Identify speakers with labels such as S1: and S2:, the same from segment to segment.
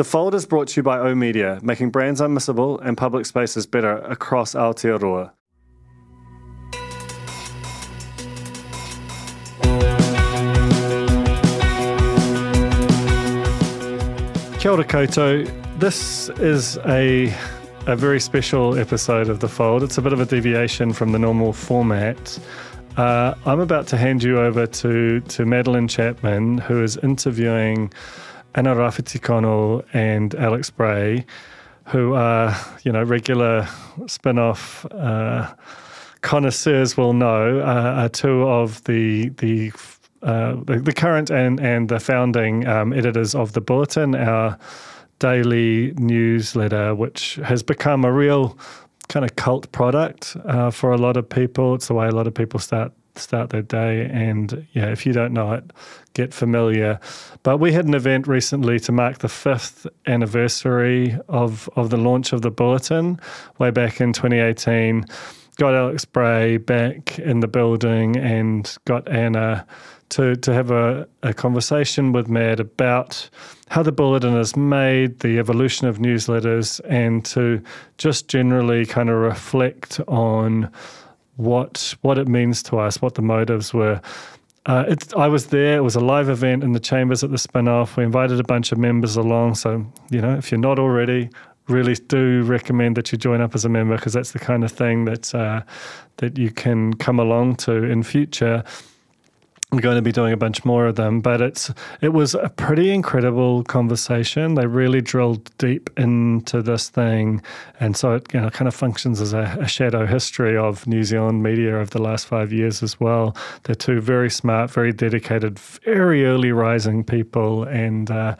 S1: The Fold is brought to you by O Media, making brands unmissable and public spaces better across Aotearoa. Kia ora koutou. This is a a very special episode of The Fold. It's a bit of a deviation from the normal format. Uh, I'm about to hand you over to, to Madeleine Chapman, who is interviewing Anna Rawhiti-Connell and Alex Braae, who are, you know, regular spin off uh, connoisseurs will know, uh, are two of the, the uh, the, the, current and, and the founding um, editors of the Bulletin, our daily newsletter, which has become a real kind of cult product uh, for a lot of people. It's the way a lot of people start start their day. And yeah, if you don't know it, get familiar. But we had an event recently to mark the fifth anniversary of of the launch of the bulletin, way back in 2018. Got Alex Braae back in the building and got Anna to to have a, a conversation with Mad about how the bulletin is made, the evolution of newsletters, and to just generally kind of reflect on what what it means to us, what the motives were. Uh, I was there. It was a live event in the chambers at the spin-off. We invited a bunch of members along. So you know, if you're not already, really do recommend that you join up as a member because that's the kind of thing that uh, that you can come along to in future. I'm going to be doing a bunch more of them, but it's it was a pretty incredible conversation. They really drilled deep into this thing, and so it you know kind of functions as a, a shadow history of New Zealand media over the last five years as well. They're two very smart, very dedicated, very early rising people, and uh,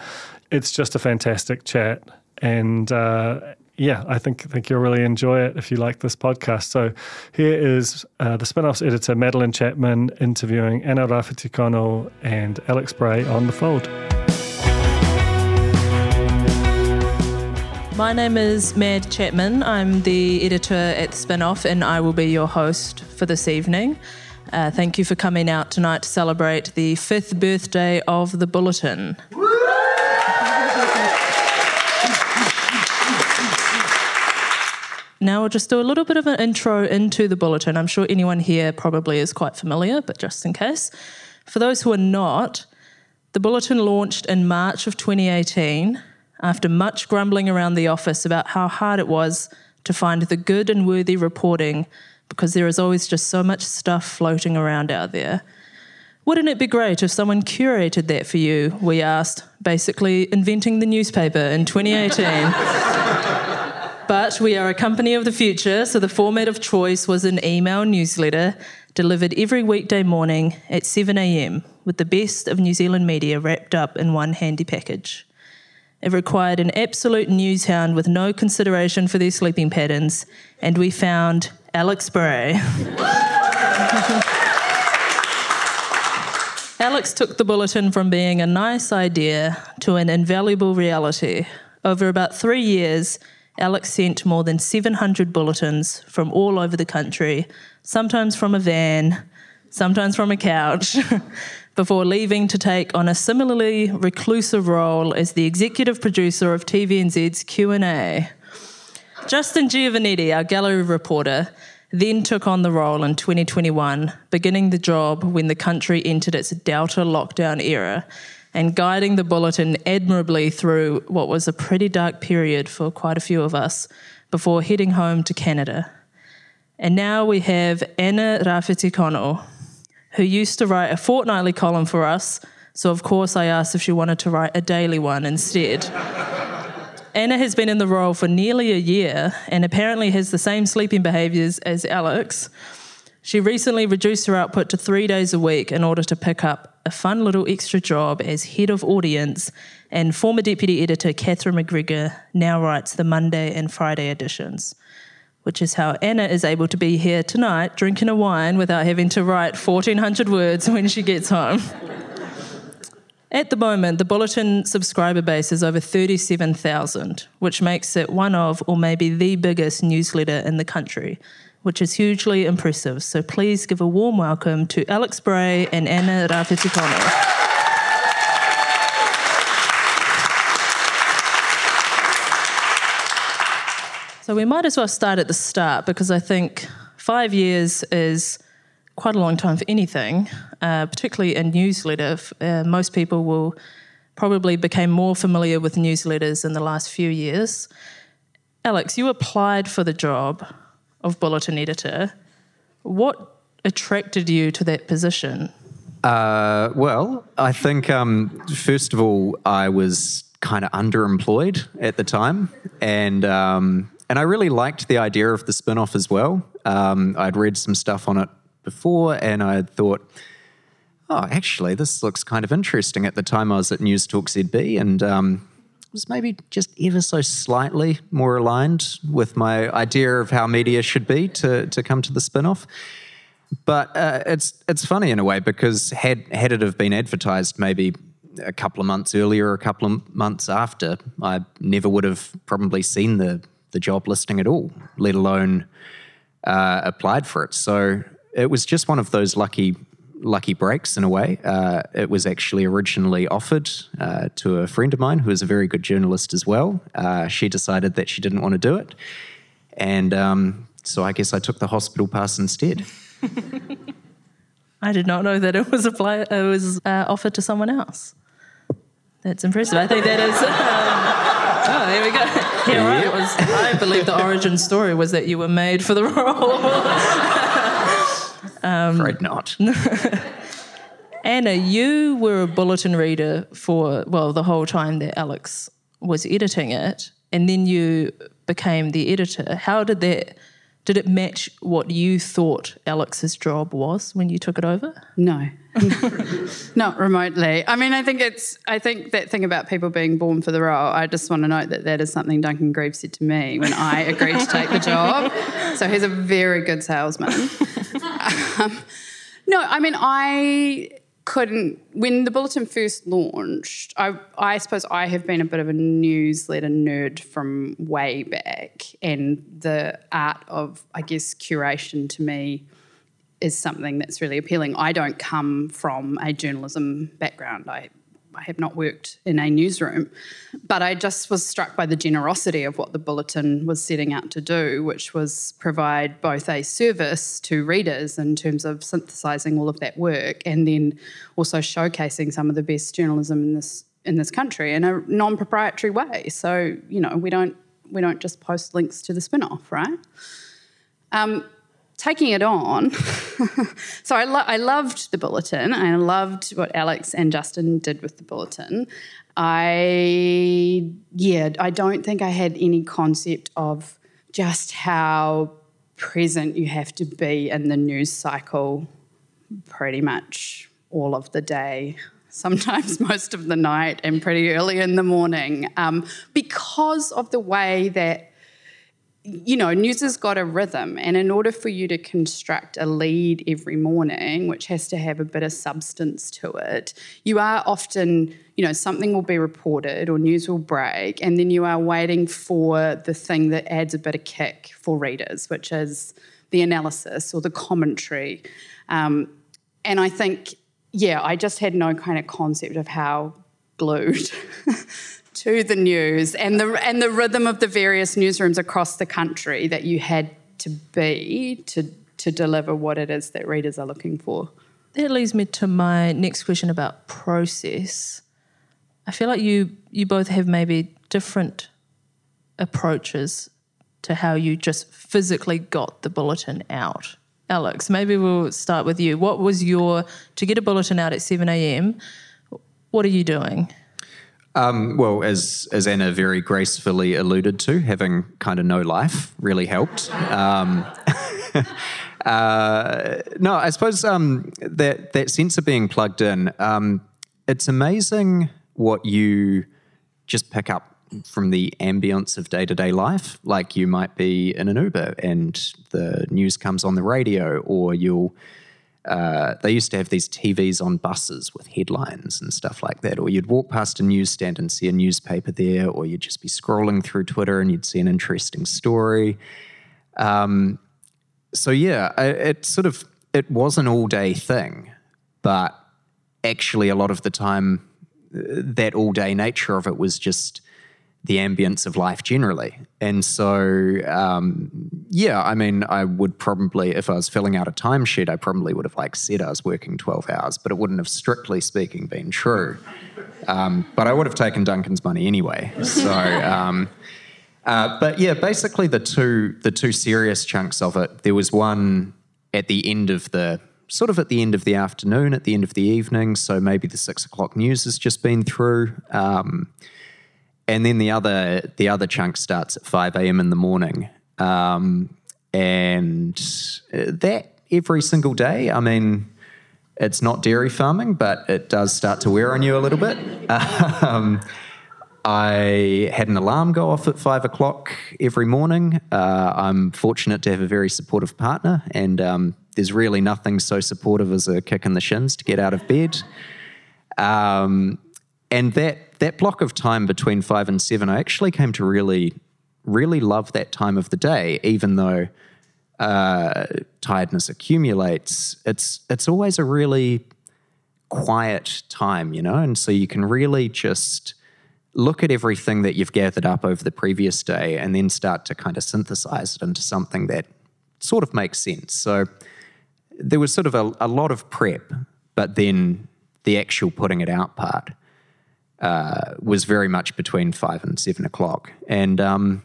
S1: it's just a fantastic chat. And uh, yeah, I think think you'll really enjoy it if you like this podcast. So here is uh, the spin-offs editor Madeleine Chapman interviewing Anna Rawhiti-Connell and Alex Braae on The Fold.
S2: My name is Mad Chapman. I'm the editor at the Spinoff, and I will be your host for this evening. Uh, thank you for coming out tonight to celebrate the fifth birthday of the Bulletin. Now we'll just do a little bit of an intro into the bulletin. I'm sure anyone here probably is quite familiar, but just in case. For those who are not, the bulletin launched in March of 2018 after much grumbling around the office about how hard it was to find the good and worthy reporting because there is always just so much stuff floating around out there. Wouldn't it be great if someone curated that for you? We asked, basically inventing the newspaper in 2018. But we are a company of the future, so the format of choice was an email newsletter delivered every weekday morning at 7 a.m. with the best of New Zealand media wrapped up in one handy package. It required an absolute news hound with no consideration for their sleeping patterns, and we found Alex Braae. Alex took the bulletin from being a nice idea to an invaluable reality. Over about three years, Alex sent more than 700 bulletins from all over the country, sometimes from a van, sometimes from a couch, before leaving to take on a similarly reclusive role as the executive producer of TVNZ's Q&A. Justin Giovannetti, our gallery reporter, then took on the role in 2021, beginning the job when the country entered its Delta lockdown era and guiding the bulletin admirably through what was a pretty dark period for quite a few of us before heading home to Canada. And now we have Anna Rawhiti-Connell, who used to write a fortnightly column for us. So, of course, I asked if she wanted to write a daily one instead. Anna has been in the role for nearly a year and apparently has the same sleeping behaviours as Alex. She recently reduced her output to three days a week in order to pick up a fun little extra job as head of audience and former deputy editor Catherine McGregor now writes the Monday and Friday editions, which is how Anna is able to be here tonight drinking a wine without having to write 1,400 words when she gets home. At the moment, the Bulletin subscriber base is over 37,000, which makes it one of, or maybe the biggest newsletter in the country, which is hugely impressive. So please give a warm welcome to Alex Braae and Anna Rawhiti-Connell. So we might as well start at the start because I think five years is quite a long time for anything, uh, particularly a newsletter. Uh, most people will probably became more familiar with newsletters in the last few years. Alex, you applied for the job of bulletin editor. What attracted you to that position?
S3: Uh, well, I think um, first of all, I was kind of underemployed at the time, and um, and I really liked the idea of the spin off as well. Um, I'd read some stuff on it before, and I thought, oh, actually, this looks kind of interesting. At the time, I was at News Talk ZB, and um, was maybe just ever so slightly more aligned with my idea of how media should be to to come to the spin-off. But uh, it's it's funny in a way because had had it have been advertised maybe a couple of months earlier, or a couple of months after, I never would have probably seen the the job listing at all, let alone uh, applied for it. So it was just one of those lucky lucky breaks in a way. Uh, it was actually originally offered uh, to a friend of mine who is a very good journalist as well. Uh, she decided that she didn't want to do it. And um, so I guess I took the hospital pass instead.
S2: I did not know that it was apply, it was uh, offered to someone else. That's impressive. I think that is. Um, oh, there we go. Yeah, right. Yep. Was, I believe the origin story was that you were made for the role.
S3: Um, Afraid not.
S2: Anna, you were a bulletin reader for, well, the whole time that Alex was editing it, and then you became the editor. How did that, did it match what you thought Alex's job was when you took it over?
S4: No. not remotely. I mean, I think it's, I think that thing about people being born for the role, I just want to note that that is something Duncan Grieve said to me when I agreed to take the job. So he's a very good salesman. Um, no, I mean, I couldn't when the bulletin first launched I, I suppose i have been a bit of a newsletter nerd from way back and the art of i guess curation to me is something that's really appealing. I don't come from a journalism background. I I have not worked in a newsroom, but I just was struck by the generosity of what the bulletin was setting out to do, which was provide both a service to readers in terms of synthesizing all of that work and then also showcasing some of the best journalism in this in this country in a non-proprietary way. So, you know, we don't we don't just post links to the spin-off, right? Um, taking it on, so I, lo- I loved the bulletin. I loved what Alex and Justin did with the bulletin. I, yeah, I don't think I had any concept of just how present you have to be in the news cycle pretty much all of the day sometimes most of the night and pretty early in the morning um, because of the way that you know, news has got a rhythm, and in order for you to construct a lead every morning, which has to have a bit of substance to it, you are often, you know, something will be reported or news will break, and then you are waiting for the thing that adds a bit of kick for readers, which is the analysis or the commentary. Um, and I think, yeah, I just had no kind of concept of how glued to the news and the and the rhythm of the various newsrooms across the country that you had to be to to deliver what it is that readers are looking for.
S2: That leads me to my next question about process. I feel like you you both have maybe different approaches to how you just physically got the bulletin out. Alex, maybe we'll start with you. What was your to get a bulletin out at 7 a.m.? What are you doing?
S3: Um, well, as as Anna very gracefully alluded to, having kind of no life really helped. Um, uh, no, I suppose um, that that sense of being plugged in. Um, it's amazing what you just pick up from the ambience of day to day life. Like you might be in an Uber and the news comes on the radio, or you'll. Uh, they used to have these TVs on buses with headlines and stuff like that. Or you'd walk past a newsstand and see a newspaper there, or you'd just be scrolling through Twitter and you'd see an interesting story. Um, so yeah, it, sort of it was an all day thing, but actually a lot of the time, uh, that all day nature of it was just the ambience of life generally. And so, um, yeah, I mean, I would probably, if I was filling out a timesheet, I probably would have like said I was working 12 hours, but it wouldn't have strictly speaking been true. Um, but I would have taken Duncan's money anyway. So, um, uh, but yeah, basically the two the two serious chunks of it. There was one at the end of the sort of at the end of the afternoon, at the end of the evening. So maybe the six o'clock news has just been through. Um, and then the other the other chunk starts at 5 a.m. in the morning. Um, and that every single day, I mean, it's not dairy farming, but it does start to wear on you a little bit. Um, I had an alarm go off at five o'clock every morning. Uh, I'm fortunate to have a very supportive partner, and um, there's really nothing so supportive as a kick in the shins to get out of bed. Um, and that that block of time between five and seven, I actually came to really, really love that time of the day, even though uh, tiredness accumulates. It's it's always a really quiet time, you know, and so you can really just look at everything that you've gathered up over the previous day and then start to kind of synthesize it into something that sort of makes sense. So there was sort of a, a lot of prep, but then the actual putting it out part uh, was very much between five and seven o'clock. And, um,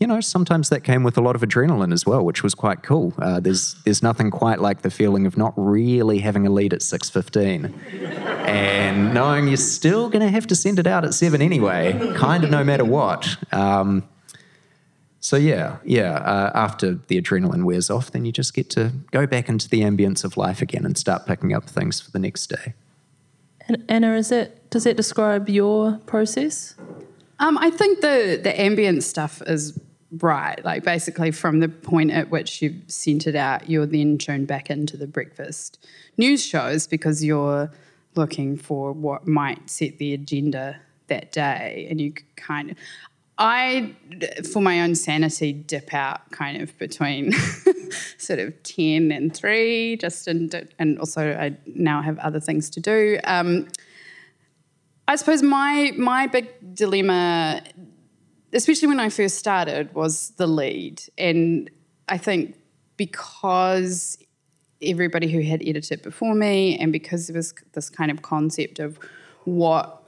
S3: you know, sometimes that came with a lot of adrenaline as well, which was quite cool. Uh, there's there's nothing quite like the feeling of not really having a lead at six fifteen, and knowing you're still going to have to send it out at seven anyway, kind of no matter what. Um, so yeah, yeah. Uh, after the adrenaline wears off, then you just get to go back into the ambience of life again and start picking up things for the next day.
S2: And Anna, is it does that describe your process?
S4: Um, I think the the ambient stuff is right. Like basically, from the point at which you've sent it out, you're then tuned back into the breakfast news shows because you're looking for what might set the agenda that day, and you kind of. I, for my own sanity, dip out kind of between sort of 10 and 3, just and, and also I now have other things to do. Um, I suppose my my big dilemma, especially when I first started, was the lead, and I think because everybody who had edited before me, and because there was this kind of concept of what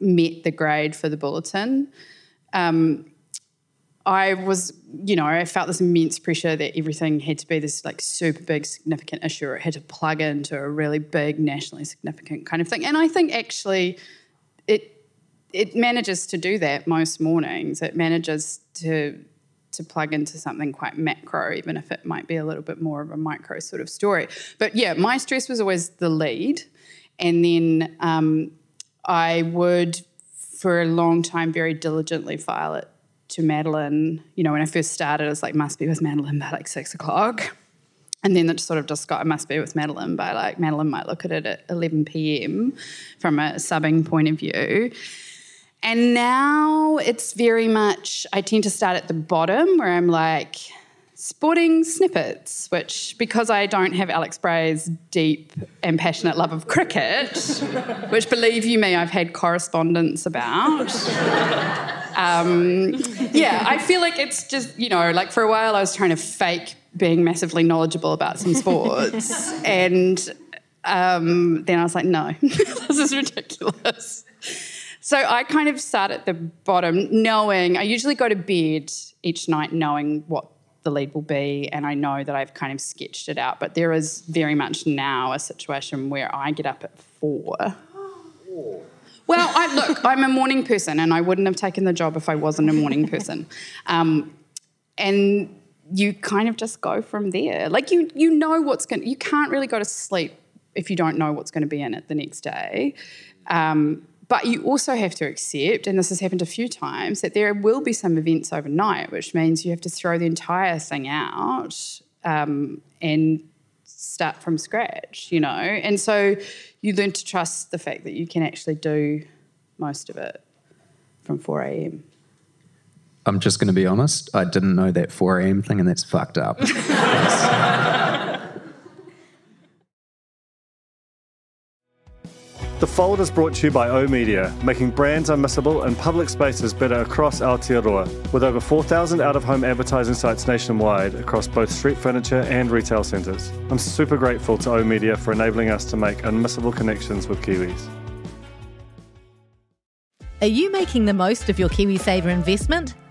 S4: met the grade for the bulletin. Um, I was, you know, I felt this immense pressure that everything had to be this like super big, significant issue, or it had to plug into a really big, nationally significant kind of thing. And I think actually, it it manages to do that most mornings. It manages to to plug into something quite macro, even if it might be a little bit more of a micro sort of story. But yeah, my stress was always the lead, and then um, I would, for a long time, very diligently file it to Madeleine. You know, when I first started, it was like, must be with Madeleine by like six o'clock. And then it sort of just got, I must be with Madeleine by like, Madeleine might look at it at 11 p.m. from a subbing point of view. And now it's very much, I tend to start at the bottom where I'm like, sporting snippets, which, because I don't have Alex Braae's deep and passionate love of cricket, which, believe you me, I've had correspondence about. Um, yeah, I feel like it's just, you know, like for a while I was trying to fake being massively knowledgeable about some sports. and um, then I was like, no, this is ridiculous. So I kind of start at the bottom, knowing I usually go to bed each night knowing what the lead will be, and I know that I've kind of sketched it out. But there is very much now a situation where I get up at four. Well, I, look, I'm a morning person, and I wouldn't have taken the job if I wasn't a morning person. Um, and you kind of just go from there. Like you, you know what's going. You can't really go to sleep if you don't know what's going to be in it the next day. Um, but you also have to accept, and this has happened a few times, that there will be some events overnight, which means you have to throw the entire thing out um, and start from scratch, you know? And so you learn to trust the fact that you can actually do most of it from 4 a.m.
S3: I'm just going to be honest. I didn't know that 4 a.m. thing, and that's fucked up.
S1: The Fold is brought to you by O Media, making brands unmissable and public spaces better across Aotearoa, with over 4,000 out of home advertising sites nationwide across both street furniture and retail centres. I'm super grateful to O Media for enabling us to make unmissable connections with Kiwis.
S5: Are you making the most of your KiwiSaver investment?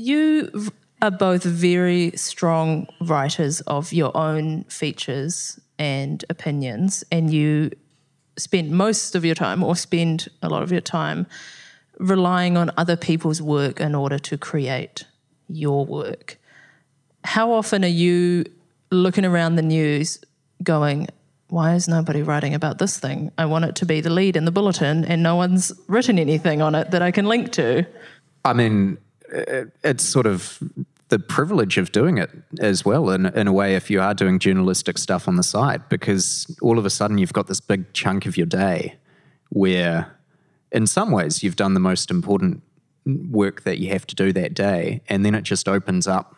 S2: You are both very strong writers of your own features and opinions, and you spend most of your time, or spend a lot of your time, relying on other people's work in order to create your work. How often are you looking around the news going, why is nobody writing about this thing? I want it to be the lead in the bulletin, and no one's written anything on it that I can link to.
S3: I mean, it, it's sort of the privilege of doing it as well, in, in a way, if you are doing journalistic stuff on the side, because all of a sudden you've got this big chunk of your day where, in some ways, you've done the most important work that you have to do that day, and then it just opens up,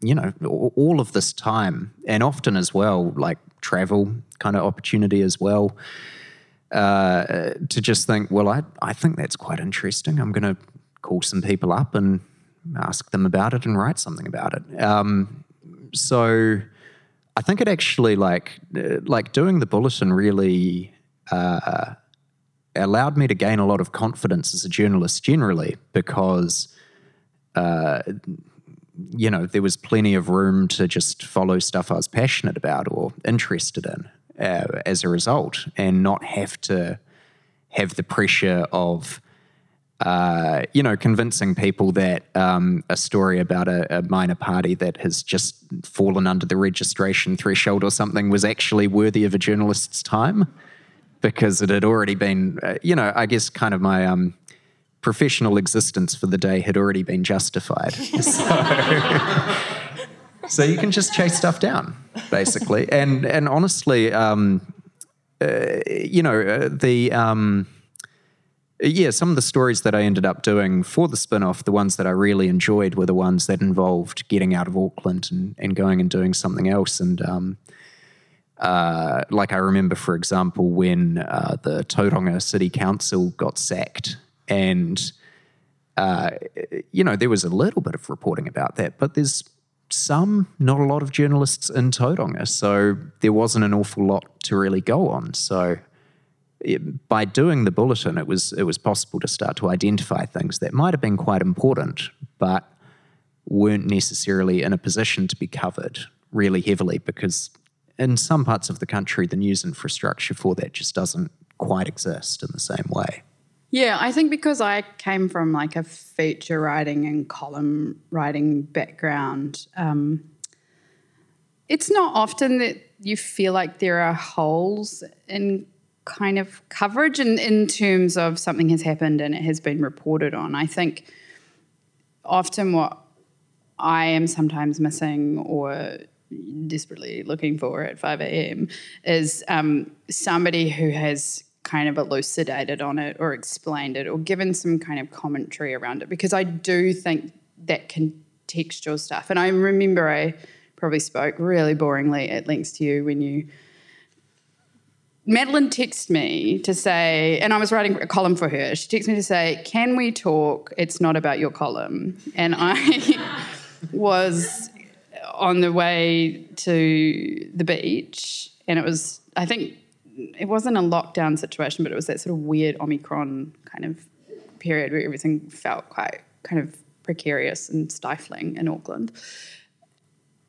S3: you know, all of this time, and often as well, like travel kind of opportunity as well. Uh, to just think, well, I, I think that's quite interesting. I'm going to call some people up and ask them about it and write something about it. Um, so I think it actually like uh, like doing the bulletin really uh, allowed me to gain a lot of confidence as a journalist generally because uh, you know there was plenty of room to just follow stuff I was passionate about or interested in uh, as a result and not have to have the pressure of uh, you know, convincing people that um, a story about a, a, minor party that has just fallen under the registration threshold or something was actually worthy of a journalist's time because it had already been, uh, you know, I guess kind of my um, professional existence for the day had already been justified. so, so, you can just chase stuff down, basically. And, and honestly, um, uh, you know, uh, the um, yeah, some of the stories that I ended up doing for the spin off, the ones that I really enjoyed were the ones that involved getting out of Auckland and, and going and doing something else. And um, uh, like I remember, for example, when uh, the Tauranga City Council got sacked, and uh, you know there was a little bit of reporting about that, but there's some, not a lot of journalists in Tauranga, so there wasn't an awful lot to really go on. So by doing the bulletin, it was it was possible to start to identify things that might have been quite important, but weren't necessarily in a position to be covered really heavily because in some parts of the country the news infrastructure for that just doesn't quite exist in the same way.
S4: Yeah, I think because I came from like a feature writing and column writing background, um, it's not often that you feel like there are holes in kind of coverage in, in terms of something has happened and it has been reported on. I think often what I am sometimes missing or desperately looking for at 5 a.m. is um, somebody who has kind of elucidated on it or explained it or given some kind of commentary around it because I do think that contextual stuff. And I remember I probably spoke really boringly at length to you when you. Madeleine texted me to say, and I was writing a column for her. She texted me to say, Can we talk? It's not about your column. And I was on the way to the beach, and it was, I think, it wasn't a lockdown situation, but it was that sort of weird Omicron kind of period where everything felt quite kind of precarious and stifling in Auckland.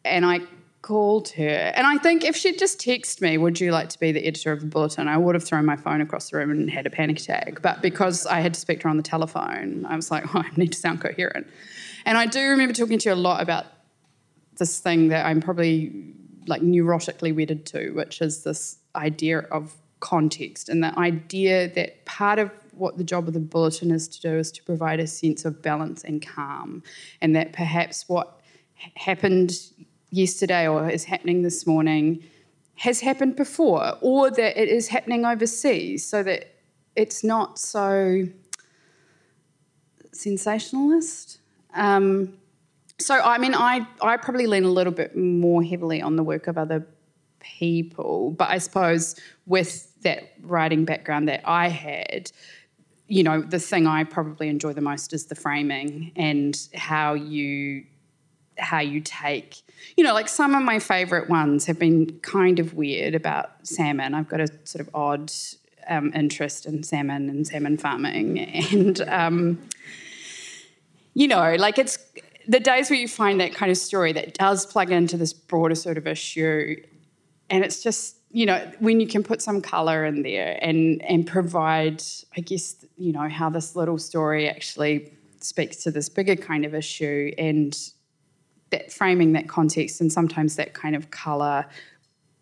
S4: And I called her, and I think if she'd just texted me, "Would you like to be the editor of the bulletin?" I would have thrown my phone across the room and had a panic attack. But because I had to speak to her on the telephone, I was like, oh, "I need to sound coherent." And I do remember talking to you a lot about this thing that I'm probably like neurotically wedded to, which is this idea of context and the idea that part of what the job of the bulletin is to do is to provide a sense of balance and calm, and that perhaps what happened yesterday or is happening this morning has happened before, or that it is happening overseas, so that it's not so sensationalist. Um, so, I mean, I, I probably lean a little bit more heavily on the work of other people, but I suppose with that writing background that I had, you know, the thing I probably enjoy the most is the framing and how you how you take you know like some of my favorite ones have been kind of weird about salmon. I've got a sort of odd um, interest in salmon and salmon farming and um, you know like it's the days where you find that kind of story that does plug into this broader sort of issue and it's just you know when you can put some color in there and and provide i guess you know how this little story actually speaks to this bigger kind of issue and that framing that context and sometimes that kind of color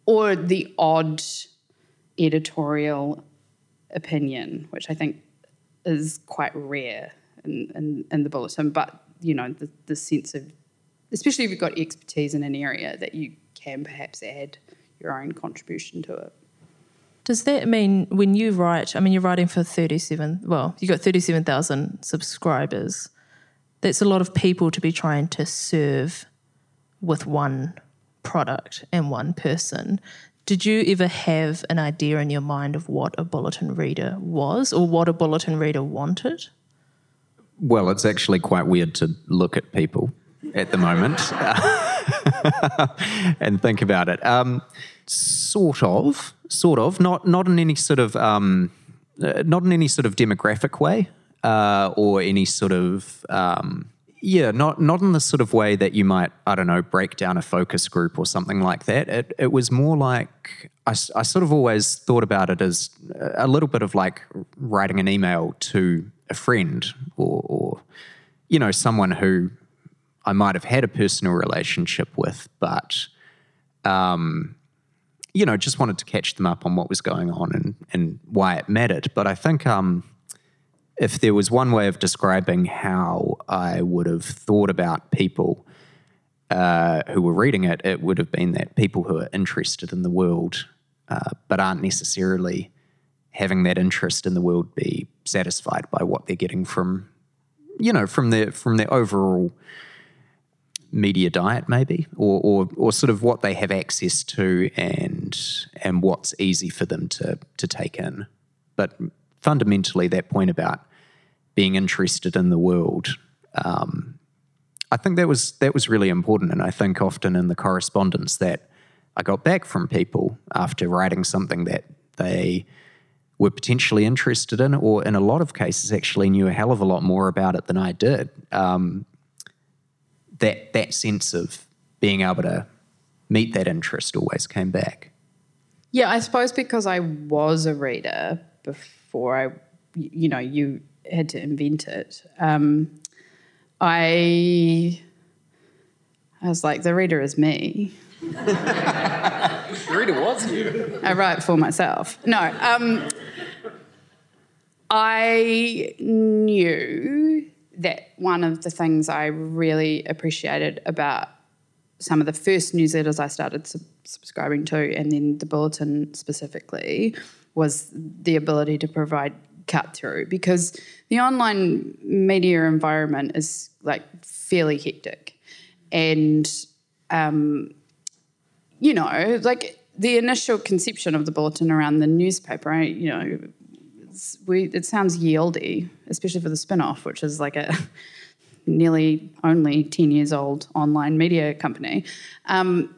S4: or the odd editorial opinion which i think is quite rare in, in, in the bulletin but you know the, the sense of especially if you've got expertise in an area that you can perhaps add your own contribution to it.
S2: Does that mean when you write, I mean, you're writing for 37, well, you've got 37,000 subscribers. That's a lot of people to be trying to serve with one product and one person. Did you ever have an idea in your mind of what a bulletin reader was or what a bulletin reader wanted?
S3: Well, it's actually quite weird to look at people at the moment and think about it. Um, sort of, sort of, not not in any sort of um, uh, not in any sort of demographic way uh, or any sort of um, yeah, not not in the sort of way that you might I don't know break down a focus group or something like that. It it was more like I, I sort of always thought about it as a little bit of like writing an email to a friend or, or you know someone who I might have had a personal relationship with, but um, you know, just wanted to catch them up on what was going on and, and why it mattered. But I think um, if there was one way of describing how I would have thought about people uh, who were reading it, it would have been that people who are interested in the world uh, but aren't necessarily having that interest in the world be satisfied by what they're getting from, you know, from their from their overall media diet, maybe, or, or or sort of what they have access to and and what's easy for them to to take in. But fundamentally, that point about being interested in the world, um, I think that was that was really important. And I think often in the correspondence that I got back from people after writing something that they were potentially interested in, or in a lot of cases actually knew a hell of a lot more about it than I did. Um, that that sense of being able to meet that interest always came back.
S4: Yeah, I suppose because I was a reader before I, you know, you had to invent it. Um, I, I was like, the reader is me.
S3: the reader was you.
S4: I write for myself. No, um, I knew that one of the things I really appreciated about some of the first newsletters I started sub- subscribing to, and then the bulletin specifically, was the ability to provide cut through because the online media environment is like fairly hectic and um, you know like the initial conception of the bulletin around the newspaper I, you know we it sounds yieldy especially for the spin-off which is like a nearly only 10 years old online media company um,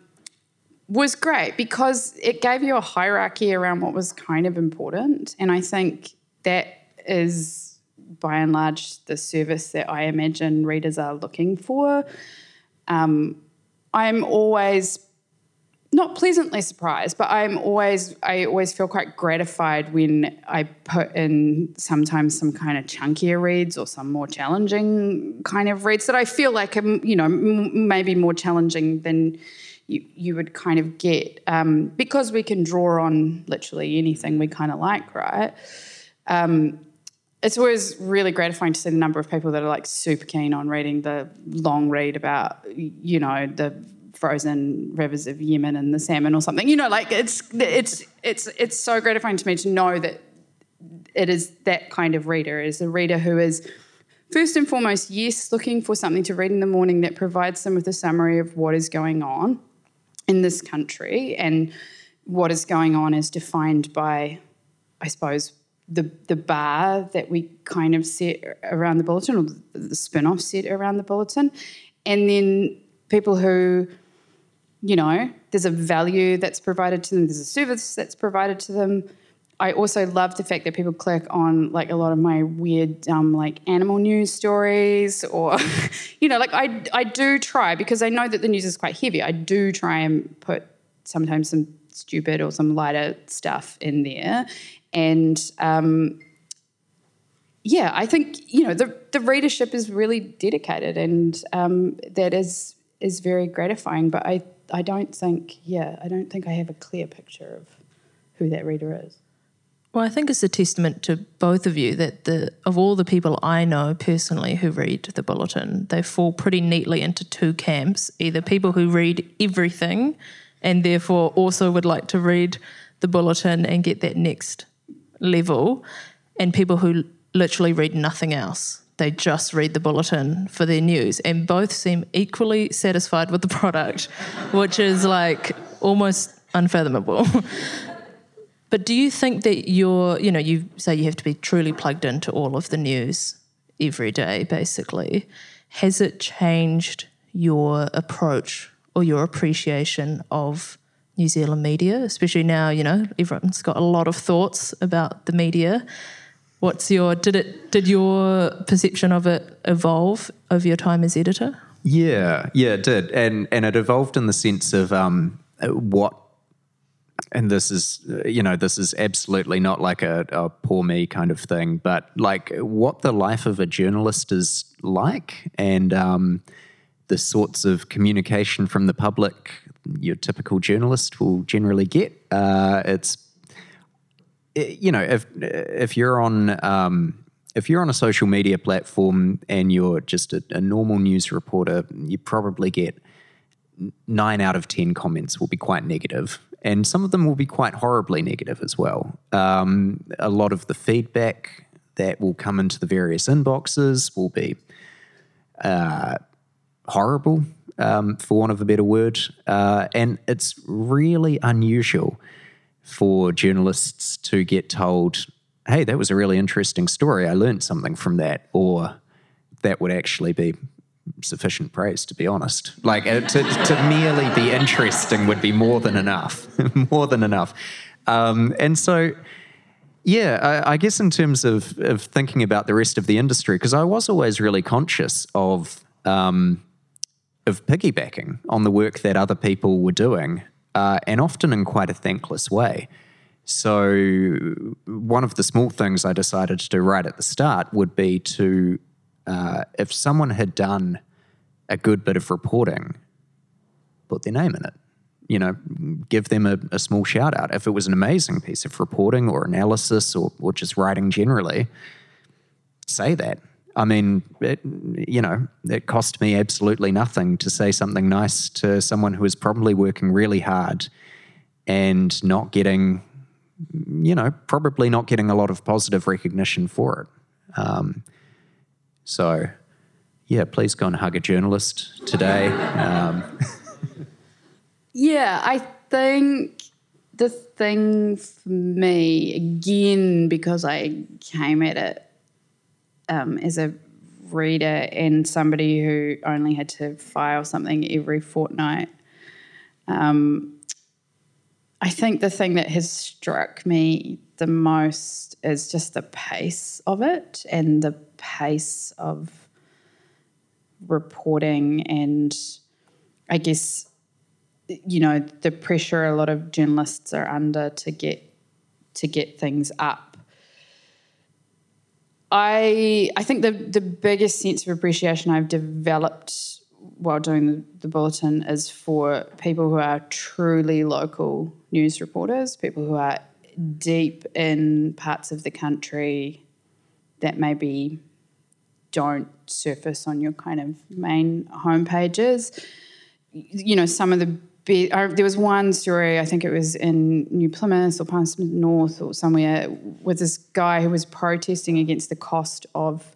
S4: was great because it gave you a hierarchy around what was kind of important. And I think that is by and large the service that I imagine readers are looking for. Um, I'm always not pleasantly surprised, but I'm always I always feel quite gratified when I put in sometimes some kind of chunkier reads or some more challenging kind of reads that I feel like are you know maybe more challenging than you, you would kind of get um, because we can draw on literally anything we kind of like, right? Um, it's always really gratifying to see the number of people that are like super keen on reading the long read about, you know, the frozen rivers of Yemen and the salmon or something. You know, like it's it's it's it's so gratifying to me to know that it is that kind of reader, is a reader who is first and foremost, yes, looking for something to read in the morning that provides them with a summary of what is going on in this country and what is going on is defined by, I suppose, the the bar that we kind of set around the bulletin or the spin-off set around the bulletin. And then people who, you know, there's a value that's provided to them, there's a service that's provided to them. I also love the fact that people click on like a lot of my weird um, like animal news stories or you know like I I do try because I know that the news is quite heavy. I do try and put sometimes some stupid or some lighter stuff in there, and um, yeah, I think you know the the readership is really dedicated, and um, that is is very gratifying. But I I don't think yeah I don't think I have a clear picture of who that reader is.
S2: Well, I think it's a testament to both of you that the of all the people I know personally who read the bulletin, they fall pretty neatly into two camps: either people who read everything, and therefore also would like to read the bulletin and get that next level, and people who literally read nothing else. They just read the bulletin for their news, and both seem equally satisfied with the product, which is like almost unfathomable. But do you think that you're, you know, you say you have to be truly plugged into all of the news every day, basically. Has it changed your approach or your appreciation of New Zealand media, especially now, you know, everyone's got a lot of thoughts about the media. What's your did it did your perception of it evolve over your time as editor?
S3: Yeah, yeah, it did, and and it evolved in the sense of um, what and this is you know this is absolutely not like a, a, poor me kind of thing but like what the life of a journalist is like and um, the sorts of communication from the public your typical journalist will generally get uh, it's you know if if you're on um, if you're on a social media platform and you're just a, a normal news reporter you probably get nine out of 10 comments will be quite negative and some of them will be quite horribly negative as well. Um, a lot of the feedback that will come into the various inboxes will be uh, horrible, um, for want of a better word. Uh, and it's really unusual for journalists to get told, hey, that was a really interesting story. I learned something from that. Or that would actually be sufficient praise, to be honest. Like uh, to, to merely be interesting would be more than enough, more than enough. Um, and so, yeah, I, I, guess in terms of, of thinking about the rest of the industry, because I was always really conscious of um, of piggybacking on the work that other people were doing, uh, and often in quite a thankless way. So, one of the small things I decided to do right at the start would be to uh, if someone had done a good bit of reporting, put their name in it. You know, give them a, a, small shout out. If it was an amazing piece of reporting or analysis or, or just writing generally, say that. I mean, it, you know, it cost me absolutely nothing to say something nice to someone who is probably working really hard and not getting you know, probably not getting a lot of positive recognition for it. Um, so, yeah, please go and hug a journalist today. Um,
S4: yeah, I think the thing for me, again, because I came at it um, as a reader and somebody who only had to file something every fortnight, um, I think the thing that has struck me the most is just the pace of it and the pace of reporting and I guess you know the pressure a lot of journalists are under to get to get things up. I I think the the biggest sense of appreciation I've developed while doing the, the bulletin is for people who are truly local news reporters, people who are deep in parts of the country that maybe don't surface on your kind of main homepages. You know, some of the be, I, there was one story, I think it was in New Plymouth or Palmerston North or somewhere, with this guy who was protesting against the cost of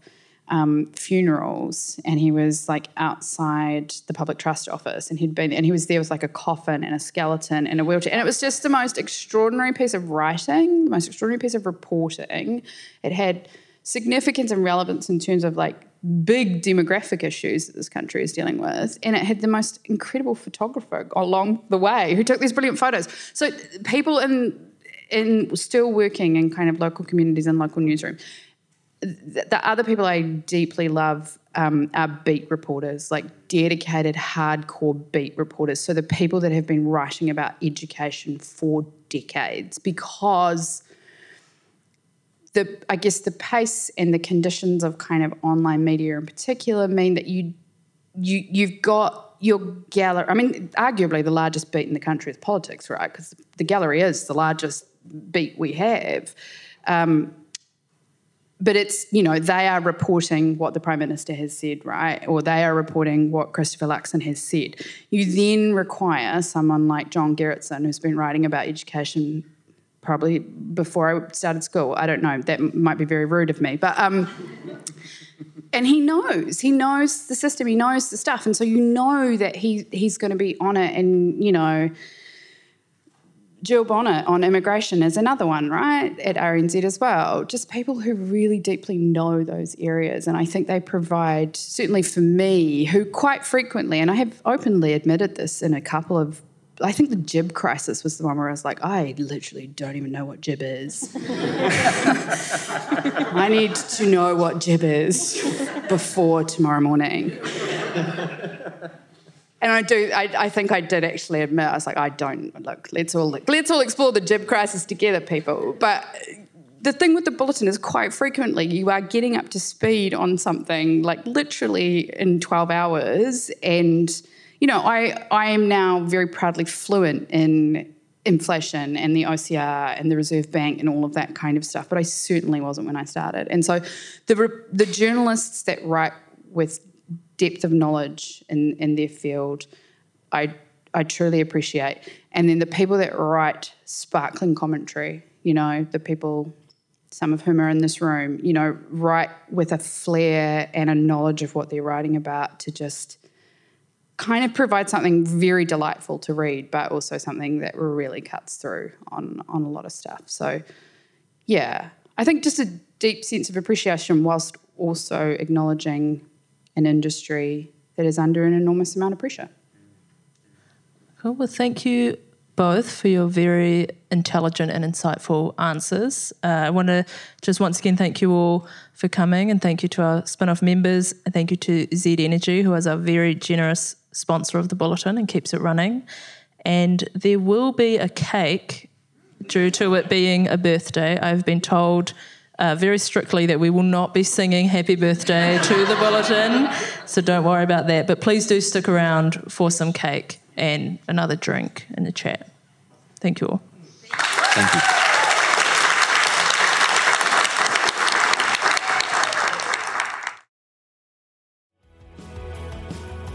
S4: um, funerals, and he was like outside the public trust office, and he'd been, and he was there with like a coffin and a skeleton and a wheelchair, and it was just the most extraordinary piece of writing, the most extraordinary piece of reporting. It had significance and relevance in terms of like big demographic issues that this country is dealing with. And it had the most incredible photographer along the way who took these brilliant photos. So people in in still working in kind of local communities and local newsroom. The other people I deeply love um, are beat reporters, like dedicated, hardcore beat reporters. So the people that have been writing about education for decades because the I guess the pace and the conditions of kind of online media in particular mean that you you you've got your gallery. I mean, arguably the largest beat in the country is politics, right? Because the gallery is the largest beat we have. Um, but it's you know they are reporting what the prime minister has said right or they are reporting what christopher luxon has said you then require someone like john gerritsen who's been writing about education probably before I started school. I don't know. That might be very rude of me, but um, and he knows. He knows the system. He knows the stuff, and so you know that he he's going to be on it. And you know, Gill Bonnett on immigration is another one, right? At RNZ as well. Just people who really deeply know those areas, and I think they provide certainly for me, who quite frequently, and I have openly admitted this in a couple of I think the GIB crisis was the one where I was like, I literally don't even know what GIB is. I need to know what GIB is before tomorrow morning. And I do. I, I, think I did actually admit. I was like, I don't look. Let's all let's all explore the GIB crisis together, people. But the thing with the bulletin is quite frequently you are getting up to speed on something like literally in twelve hours, and you know, I, I am now very proudly fluent in inflation and the OCR and the Reserve Bank and all of that kind of stuff, but I certainly wasn't when I started. And so the, the journalists that write with depth of knowledge in, in their field, I, I truly appreciate. And then the people that write sparkling commentary, you know, the people, some of whom are in this room, you know, write with a flair and a knowledge of what they're writing about to just kind of provides something very delightful to read, but also something that really cuts through on on a lot of stuff. So, yeah, I think just a deep sense of appreciation, whilst also acknowledging an industry that is under an enormous amount of pressure.
S2: Cool. Well, thank you both for your very intelligent and insightful answers. Uh, I want to just once again thank you all for coming and thank you to our spin off members and thank you to Z Energy, who is our very generous sponsor of the bulletin and keeps it running. And there will be a cake due to it being a birthday. I've been told uh, very strictly that we will not be singing happy birthday to the bulletin, so don't worry about that. But please do stick around for some cake and another drink in the chat. Thank you all.
S3: Thank you.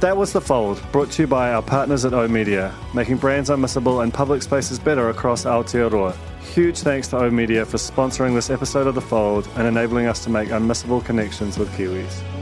S1: That was The Fold, brought to you by our partners at O Media, making brands unmissable and public spaces better across Aotearoa. huge thanks to O Media for sponsoring this episode of The Fold and enabling us to make unmissable connections with Kiwis.